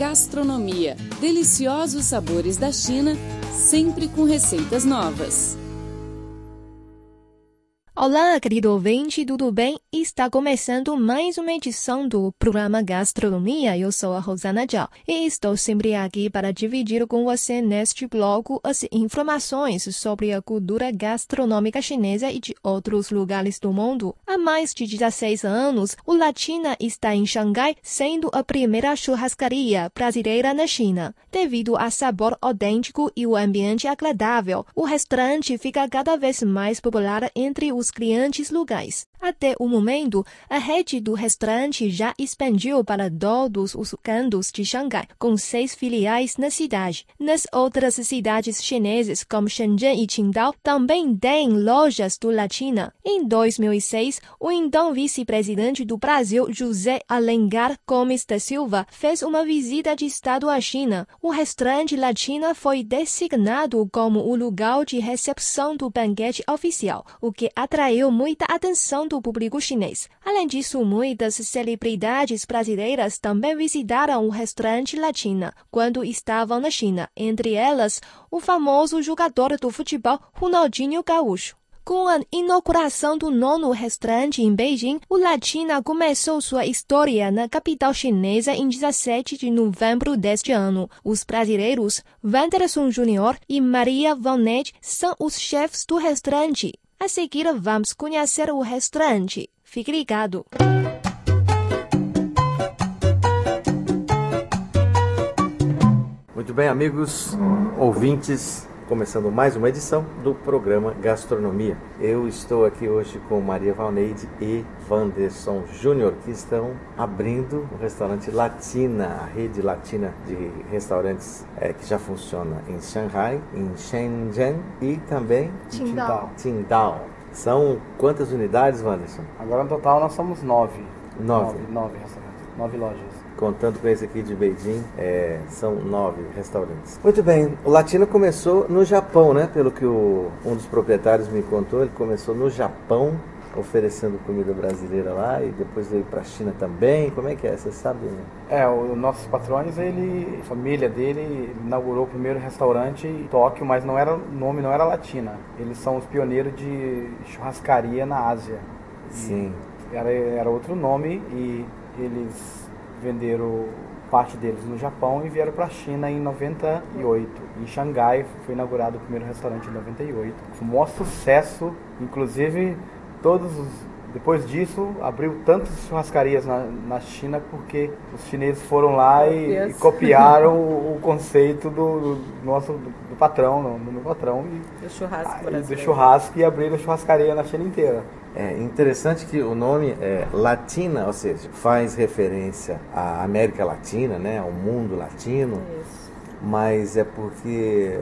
Gastronomia. Deliciosos sabores da China, sempre com receitas novas. Olá, querido ouvinte, tudo bem? Está começando mais uma edição do programa Gastronomia. Eu sou a Rosana Zhao e estou sempre aqui para dividir com você neste bloco as informações sobre a cultura gastronômica chinesa e de outros lugares do mundo. Há mais de 16 anos, o Latina está em Xangai, sendo a primeira churrascaria brasileira na China. Devido a sabor autêntico e o ambiente agradável, o restaurante fica cada vez mais popular entre os clientes locais. Até o momento, a rede do restaurante já expandiu para todos os cantos de Xangai, com seis filiais na cidade. Nas outras cidades chinesas, como Shenzhen e Qingdao, também tem lojas do Latina. Em 2006, o então vice-presidente do Brasil, José Alencar Gomes da Silva, fez uma visita de Estado à China. O restaurante Latina foi designado como o lugar de recepção do banquete oficial, o que atraiu muita atenção do público chinês. Além disso, muitas celebridades brasileiras também visitaram o restaurante Latina quando estavam na China, entre elas o famoso jogador do futebol Ronaldinho Gaúcho. Com a inauguração do nono restaurante em Beijing, o Latina começou sua história na capital chinesa em 17 de novembro deste ano. Os brasileiros Wanderson Jr. e Maria Vanet são os chefes do restaurante. A seguir, vamos conhecer o restaurante. Fique ligado. Muito bem, amigos ouvintes, começando mais uma edição do programa Gastronomia. Eu estou aqui hoje com Maria Valneide e Vanderson Júnior, que estão abrindo o restaurante Latina, a rede latina de restaurantes é, que já funciona em Shanghai, em Shenzhen e também em Qingdao. Qingdao. São quantas unidades, Vanderson? Agora no total nós somos nove. Nove. Nove, nove restaurantes, nove lojas. Contando com esse aqui de Beijing, é, são nove restaurantes. Muito bem, o Latino começou no Japão, né? Pelo que o, um dos proprietários me contou, ele começou no Japão, oferecendo comida brasileira lá e depois veio para a China também. Como é que é? Você sabe? Né? É, o nossos patrões, ele, a família dele inaugurou o primeiro restaurante em Tóquio, mas não era, o nome não era Latina. Eles são os pioneiros de churrascaria na Ásia. Sim. Era, era outro nome e eles venderam parte deles no Japão e vieram para a China em 98. Em Xangai foi inaugurado o primeiro restaurante em 98. Foi um maior sucesso, inclusive todos os depois disso, abriu tantas churrascarias na, na China porque os chineses foram lá e, e copiaram o, o conceito do, do nosso do, do patrão, não, do meu patrão, e, Do churrasco e do churrasco e abriram churrascaria na China inteira. É interessante que o nome é Latina, ou seja, faz referência à América Latina, né, ao mundo latino, Isso. mas é porque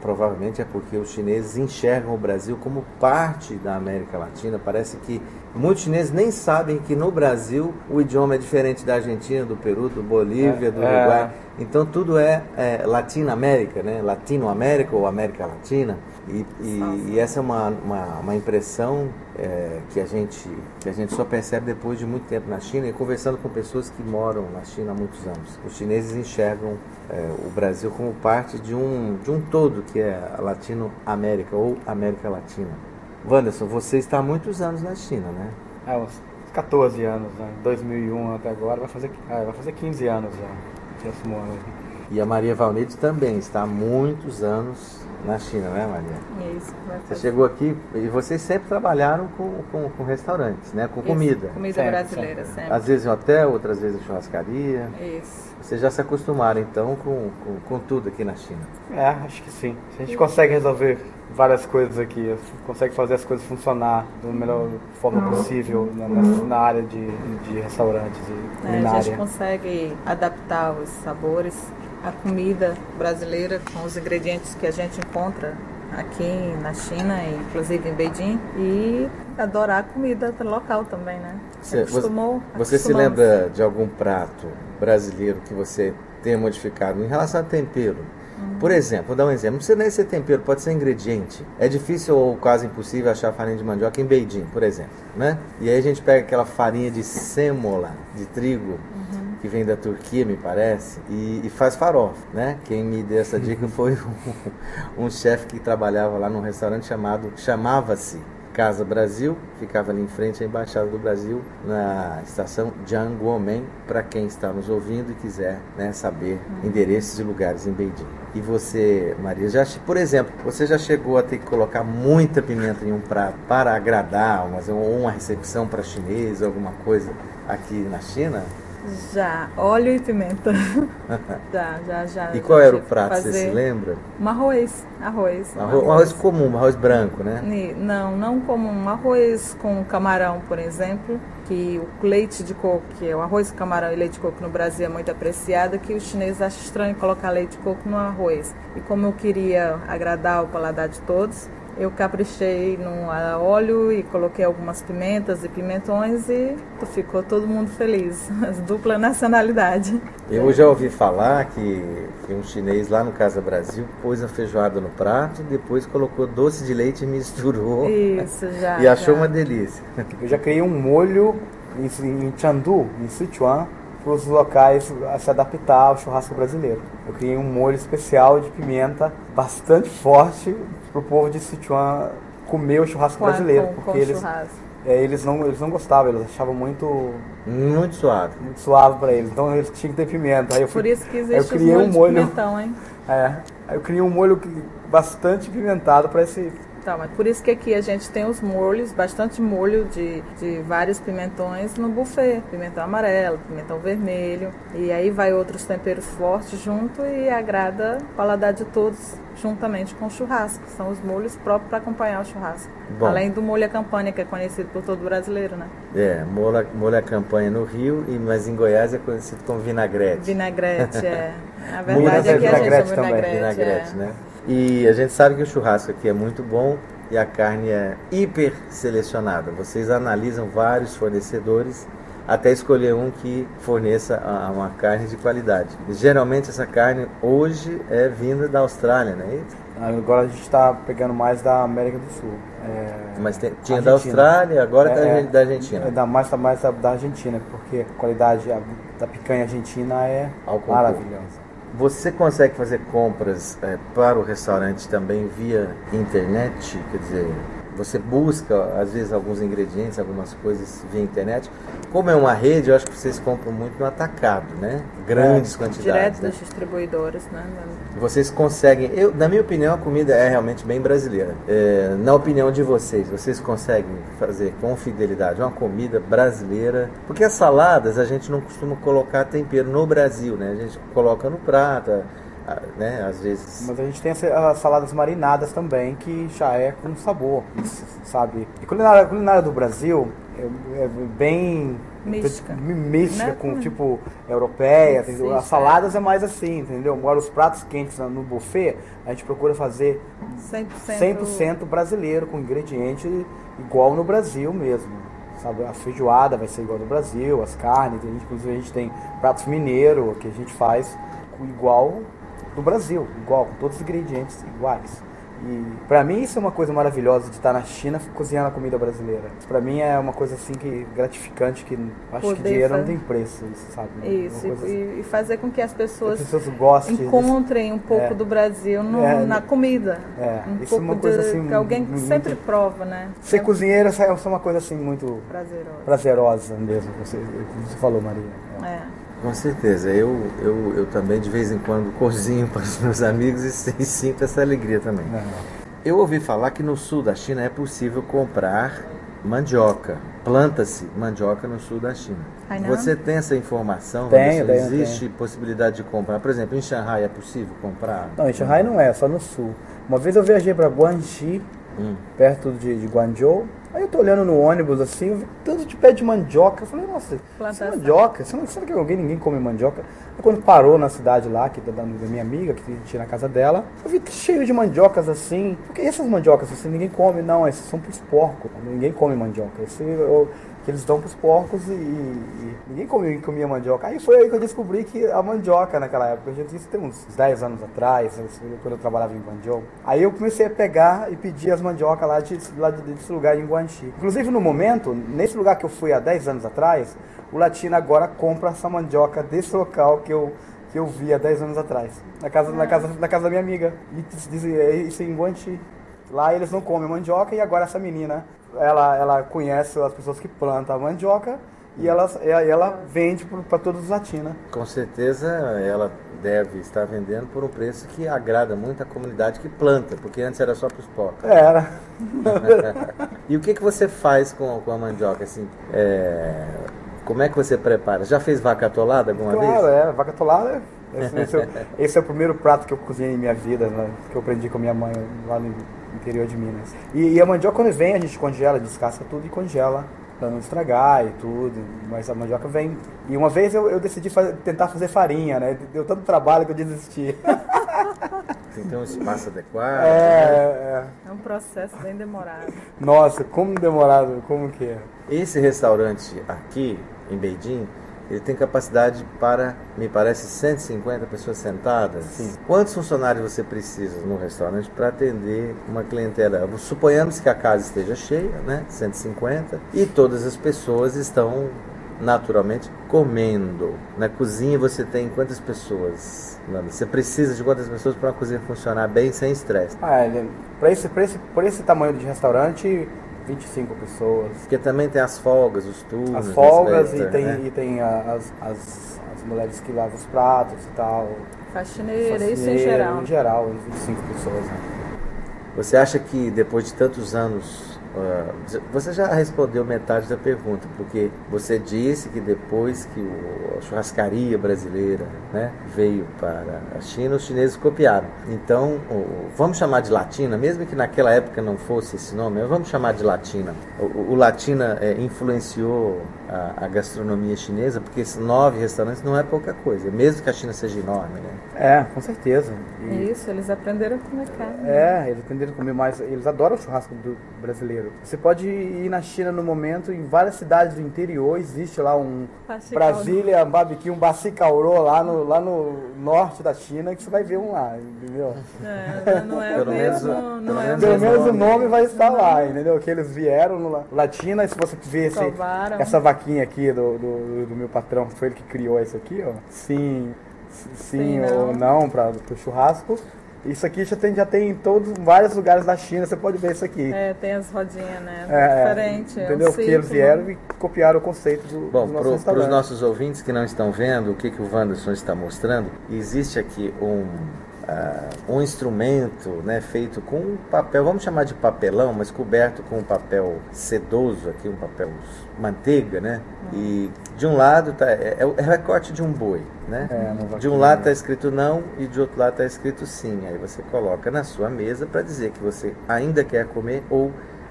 provavelmente é porque os chineses enxergam o Brasil como parte da América Latina. Parece que muitos chineses nem sabem que no Brasil o idioma é diferente da Argentina, do Peru, do Bolívia, É, do é. Uruguai. Então tudo é, é Latinoamérica, né? Latinoamérica ou América Latina. E, e- e essa é uma, uma, uma impressão é, que, a gente, que a gente só percebe depois de muito tempo na China e conversando com pessoas que moram na China há muitos anos. Os chineses enxergam é, o Brasil como parte de um, de um todo que é Latinoamérica ou América Latina. Wanderson, você está há muitos anos na China, né? É, uns 14 anos, né? 2001 até agora, vai fazer, é, vai fazer 15 anos já. eu moro aqui. E a Maria Valnide também está há muitos anos na China, né, Maria? Isso. vai Você chegou aqui e vocês sempre trabalharam com, com, com restaurantes, né? Com Isso, comida. Comida Sempre, brasileira, sempre. sempre. Às vezes em hotel, outras vezes em churrascaria. Isso. Vocês já se acostumaram então com, com, com tudo aqui na China. É, acho que sim. A gente consegue resolver várias coisas aqui, consegue fazer as coisas funcionar da melhor forma possível na, na- na área de, de restaurantes e É, a gente culinária. consegue adaptar os sabores, a comida brasileira com os ingredientes que a gente encontra aqui na China, inclusive em Beijing, e adorar a comida local também, né? Você, Acostumou, você se lembra de algum prato brasileiro que você tenha modificado em relação a tempero? Hum. Por exemplo, vou dar um exemplo. Não precisa nem ser tempero, pode ser ingrediente. É difícil ou quase impossível achar farinha de mandioca em Beijing, por exemplo, né? E aí a gente pega aquela farinha de sêmola, de trigo, Uhum. Que vem da Turquia, me parece, e, e faz farofa, né? Quem me deu essa dica foi um, um chefe que trabalhava lá num restaurante chamado, chamava-se Casa Brasil, ficava ali em frente à Embaixada do Brasil, na estação Jiangguomen, para quem está nos ouvindo e quiser né, saber endereços e lugares em Beijing. E você, Maria, já, por exemplo, você já chegou a ter que colocar muita pimenta em um prato para agradar, ou uma recepção para chinês, alguma coisa aqui na China? Já, óleo e pimenta. já, já, já. E já qual era o prato, você se lembra? Um arroz, arroz. um Arroz, um arroz comum, um arroz branco, né? Ni- Não, não como um arroz com camarão, por exemplo, que o leite de coco, que é o arroz com camarão e leite de coco no Brasil é muito apreciado, que os chineses acham estranho colocar leite de coco no arroz. E como eu queria agradar o paladar de todos, eu caprichei no óleo e coloquei algumas pimentas e pimentões e ficou todo mundo feliz. Dupla nacionalidade. Eu já ouvi falar que, que um chinês lá no Casa Brasil pôs a feijoada no prato, depois colocou doce de leite e misturou Isso, já. e achou já. uma delícia. Eu já criei um molho em, em Chandu, em Sichuan, para os locais a se adaptar ao churrasco brasileiro. Eu criei um molho especial de pimenta bastante forte para o povo de Sichuan comer o churrasco Com brasileiro, com- com porque eles, churrasco. é, eles, não, eles não gostavam, eles achavam muito, Muito suave. muito suave para eles, então eles tinham que ter pimenta. Aí eu fui, Por isso que eu existe os criei molhos um molho, de pimentão, hein? é, eu criei um molho bastante pimentado para esse Tá, mas por isso que aqui a gente tem os molhos, bastante molho de, de vários pimentões no buffet. Pimentão amarelo, pimentão vermelho. E aí vai outros temperos fortes junto e agrada o paladar de todos juntamente com o churrasco. São os molhos próprios para acompanhar o churrasco. Bom. Além do molho à campanha, que é conhecido por todo brasileiro, né? É, molho, molho a campanha no Rio, e, mas em Goiás é conhecido como vinagrete. Vinagrete, é. Minas verdade, é aqui a gente vinagrete chama também, vinagrete. Vinagrete, é. né? E a gente sabe que o churrasco aqui é muito bom e a carne é hiper selecionada. Vocês analisam vários fornecedores até escolher um que forneça uma carne de qualidade. Geralmente essa carne hoje é vinda da Austrália, né? Agora a gente está pegando mais da América do Sul. É, Mas tem- tinha da Argentina. Austrália, agora tá É, da Argentina. É da mais, tá mais da, da Argentina, porque a qualidade da picanha argentina é Ao maravilhosa. Você consegue fazer compras eh, para o restaurante também via internet? Quer dizer, você busca às vezes alguns ingredientes, algumas coisas via internet. Como é uma rede, eu acho que vocês compram muito no atacado, né? Grandes quantidades. Direto né? dos distribuidores, né? Vocês conseguem, eu, na minha opinião, a comida é realmente bem brasileira. É, na opinião de vocês, vocês conseguem fazer com fidelidade uma comida brasileira? Porque as saladas a gente não costuma colocar tempero no Brasil, né? A gente coloca no prato, né? Às vezes. Mas a gente tem as, as saladas marinadas também, que já é com sabor, sabe? E culinária, a culinária do Brasil é, é bem... Mística. Mística, Né? com tipo europeia. Sim, As saladas é mais assim, entendeu? Agora os pratos quentes no buffet, a gente procura fazer 100%, 100% brasileiro, com ingrediente igual no Brasil mesmo. Sabe, a feijoada vai ser igual no Brasil, as carnes, a gente, inclusive a gente tem pratos mineiro que a gente faz com- igual do Brasil, igual, com todos os ingredientes iguais. E pra mim isso é uma coisa maravilhosa de estar na China cozinhando a comida brasileira. Pra mim é uma coisa assim que gratificante que acho que Poder dinheiro não fazer. tem preço, isso, sabe? Isso, Uma coisa assim. e, e fazer com que as As pessoas pessoas gostem encontrem um pouco É. do Brasil no- É. na comida. É, Um isso é uma coisa de, assim, que alguém muito- sempre prova, né? Ser cozinheiro é uma coisa assim muito prazeroso. prazerosa mesmo, você, como você falou, Maria. É. Com certeza, eu, eu, eu também de vez em quando cozinho para os meus amigos e, e sinto essa alegria também. É. Eu ouvi falar que no sul da China é possível comprar mandioca. Planta-se mandioca no sul da China. Você tem essa informação? Tenho, Vanessa? tenho, Existe possibilidade de comprar? Por exemplo, em Shanghai é possível comprar? Não, em Shanghai não é, só no sul. Uma vez eu viajei para Guangxi, Hum. perto de, de Guangzhou. Aí eu tô olhando no ônibus assim, eu vi tanto de pé de mandioca. Eu falei, nossa, isso é mandioca? Será, será que alguém, ninguém come mandioca? Aí quando parou na cidade lá, que da, da minha amiga, que tinha na casa dela, eu vi cheio de mandiocas assim. Porque essas mandiocas assim, ninguém come, não, essas são pros porcos. Ninguém come mandioca. Esse, eu- que eles dão pros porcos e, e ninguém comia, comia mandioca. Aí foi aí que eu descobri que a mandioca naquela época, a gente isso tem uns 10 anos atrás, quando eu trabalhava em Guangzhou. Aí eu comecei a pegar e pedir as mandiocas lá, de, lá desse lugar em Inclusive no momento, nesse lugar que eu fui há 10 anos atrás, o latino agora compra essa mandioca desse local que eu que eu vi há 10 anos atrás, na casa, na casa, na casa da minha amiga. E é isso em Guangxi. Lá eles não comem mandioca e agora essa menina, ela, ela conhece as pessoas que plantam a mandioca e ela, ela vende para todos os latinos. Com certeza ela deve estar vendendo por um preço que agrada muito a comunidade que planta, porque antes era só para os pobres. Era. e o que, que você faz com, com a mandioca? Assim, é como é que você prepara? Já fez vaca atolada alguma claro, vez? Claro, é. Vaca atolada, esse, esse, é, esse, é, o primeiro prato que eu cozinhei em minha vida, né, que eu aprendi com minha mãe lá no interior de Minas. E, e a mandioca, quando vem, a gente congela, descasca tudo e congela para não estragar e tudo, mas a mandioca vem. E uma vez eu, eu decidi fazer, tentar fazer farinha, né? Deu tanto trabalho que eu desisti. Tem que ter um espaço adequado. É, é. é um processo bem demorado. Nossa, como demorado, como que é? Esse restaurante aqui em Beijing, ele tem capacidade para, me parece, 150 pessoas sentadas. Sim. Quantos funcionários você precisa no restaurante para atender uma clientela? Suponhamos que a casa esteja cheia, né? 150, e todas as pessoas estão naturalmente comendo. Na cozinha você tem quantas pessoas? Você precisa de quantas pessoas para a cozinha funcionar bem sem estresse? Ah, para esse, esse, esse tamanho de restaurante, 25 pessoas. Porque também tem as folgas, os turnos. As folgas e tem, né? e tem as, as, as mulheres que lavam os pratos e tal. Faxineira, Faxineira isso em geral. Em geral, 25 pessoas. Né? Você acha que depois de tantos anos você já respondeu metade da pergunta, porque você disse que depois que o, a churrascaria brasileira né, veio para a China, os chineses copiaram. Então, vamos chamar de latina, mesmo que naquela época não fosse esse nome, vamos chamar de latina. O, o latina é, influenciou a, a, gastronomia chinesa, porque esses nove restaurantes não é pouca coisa, mesmo que a China seja enorme. Né? É, com certeza. E... Isso, eles aprenderam a comer carne. É, eles aprenderam a comer mais, eles adoram o churrasco do brasileiro brasileiro. Você pode ir na China no momento, em várias cidades do interior, existe lá um Brasília Barbecue, um Bacicaurô lá no, lá no norte da China, que você vai ver um lá, entendeu? É, não é pelo mesmo, menos, não é pelo menos o nome vai estar lá, entendeu? Que eles vieram no Latina, e se você ver esse, essa vaquinha aqui do, do, do, meu patrão, foi ele que criou isso aqui, ó. Sim, sim, sim ou não, não para o churrasco. Isso aqui já tem, já tem em todos, vários lugares da China, você pode ver isso aqui. É, tem as rodinhas, né? É, Diferente. Entendeu? É um eles vieram e copiaram o conceito do, Bom, do nosso para os nossos ouvintes que não estão vendo o que, que o Wanderson está mostrando, existe aqui um, uh, um instrumento né, feito com um papel, vamos chamar de papelão, mas coberto com um papel sedoso aqui, um papel manteiga, né? E de um lado tá, é, é, o recorte de um boi, né? É, de um lado está escrito não e de outro lado está escrito sim. Aí você coloca na sua mesa para dizer que você ainda quer comer ou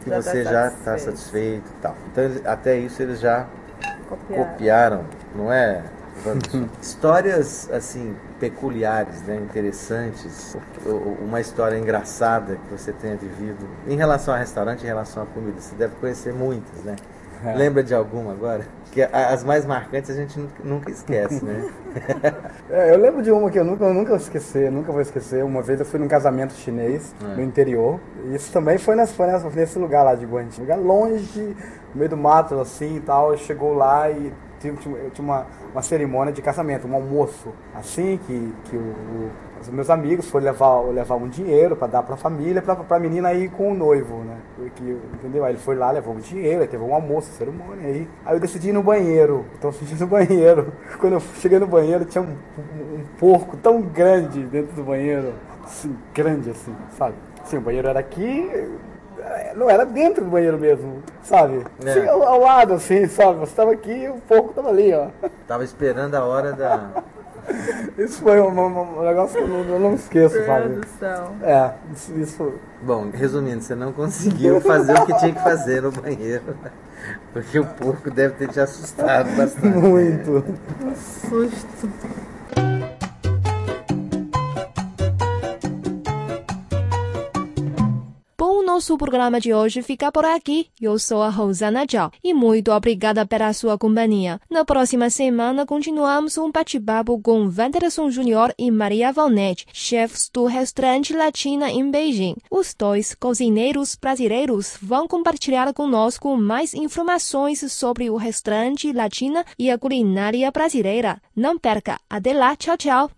que já você tá já está satisfeito e tal. Então até isso eles já copiaram, copiaram não é? Histórias assim peculiares, né, interessantes, uma história engraçada que você tenha vivido em relação ao restaurante, em relação à comida. Você deve conhecer muitas, né? É. Lembra de alguma agora? Que as mais marcantes a gente nunca esquece, né? é, eu lembro de uma que eu nunca, eu nunca vou esquecer, nunca vou esquecer. Uma vez eu fui num casamento chinês é. no interior. E isso também foi, nessa, foi nesse lugar lá de Guanti. Um lugar longe, no meio do mato assim e tal. Chegou lá e tinha, tinha uma, uma cerimônia de casamento, um almoço, assim, que, que o, o, os meus amigos foram levar, levar um dinheiro para dar para a família, para a menina ir com o noivo, né? Porque, entendeu? Aí ele foi lá, levou um dinheiro, aí teve um almoço, cerimônia, aí, aí eu decidi ir no banheiro, então eu fui no banheiro. Quando eu cheguei no banheiro, tinha um, um, um porco tão grande dentro do banheiro, assim, grande assim, sabe? Assim, o banheiro era aqui, não era dentro do banheiro mesmo, sabe? É. Assim, ao, ao, lado, assim, sabe? Você estava aqui e o porco estava ali, ó. Tava esperando a hora da. Isso foi um, um, um negócio que eu não, eu não esqueço, sabe? É, isso, isso. Bom, resumindo, você não conseguiu fazer o que tinha que fazer no banheiro. Porque o porco deve ter te assustado bastante. Muito. Um susto. Nosso programa de hoje fica por aqui. Eu sou a Rosana Zhao e muito obrigada pela sua companhia. Na próxima semana, continuamos um bate-papo com Wanderson Júnior e Maria Valnete, chefes do restaurante Latina em Beijing. Os dois cozinheiros brasileiros vão compartilhar conosco mais informações sobre o restaurante Latina e a culinária brasileira. Não perca! Até lá, tchau, tchau!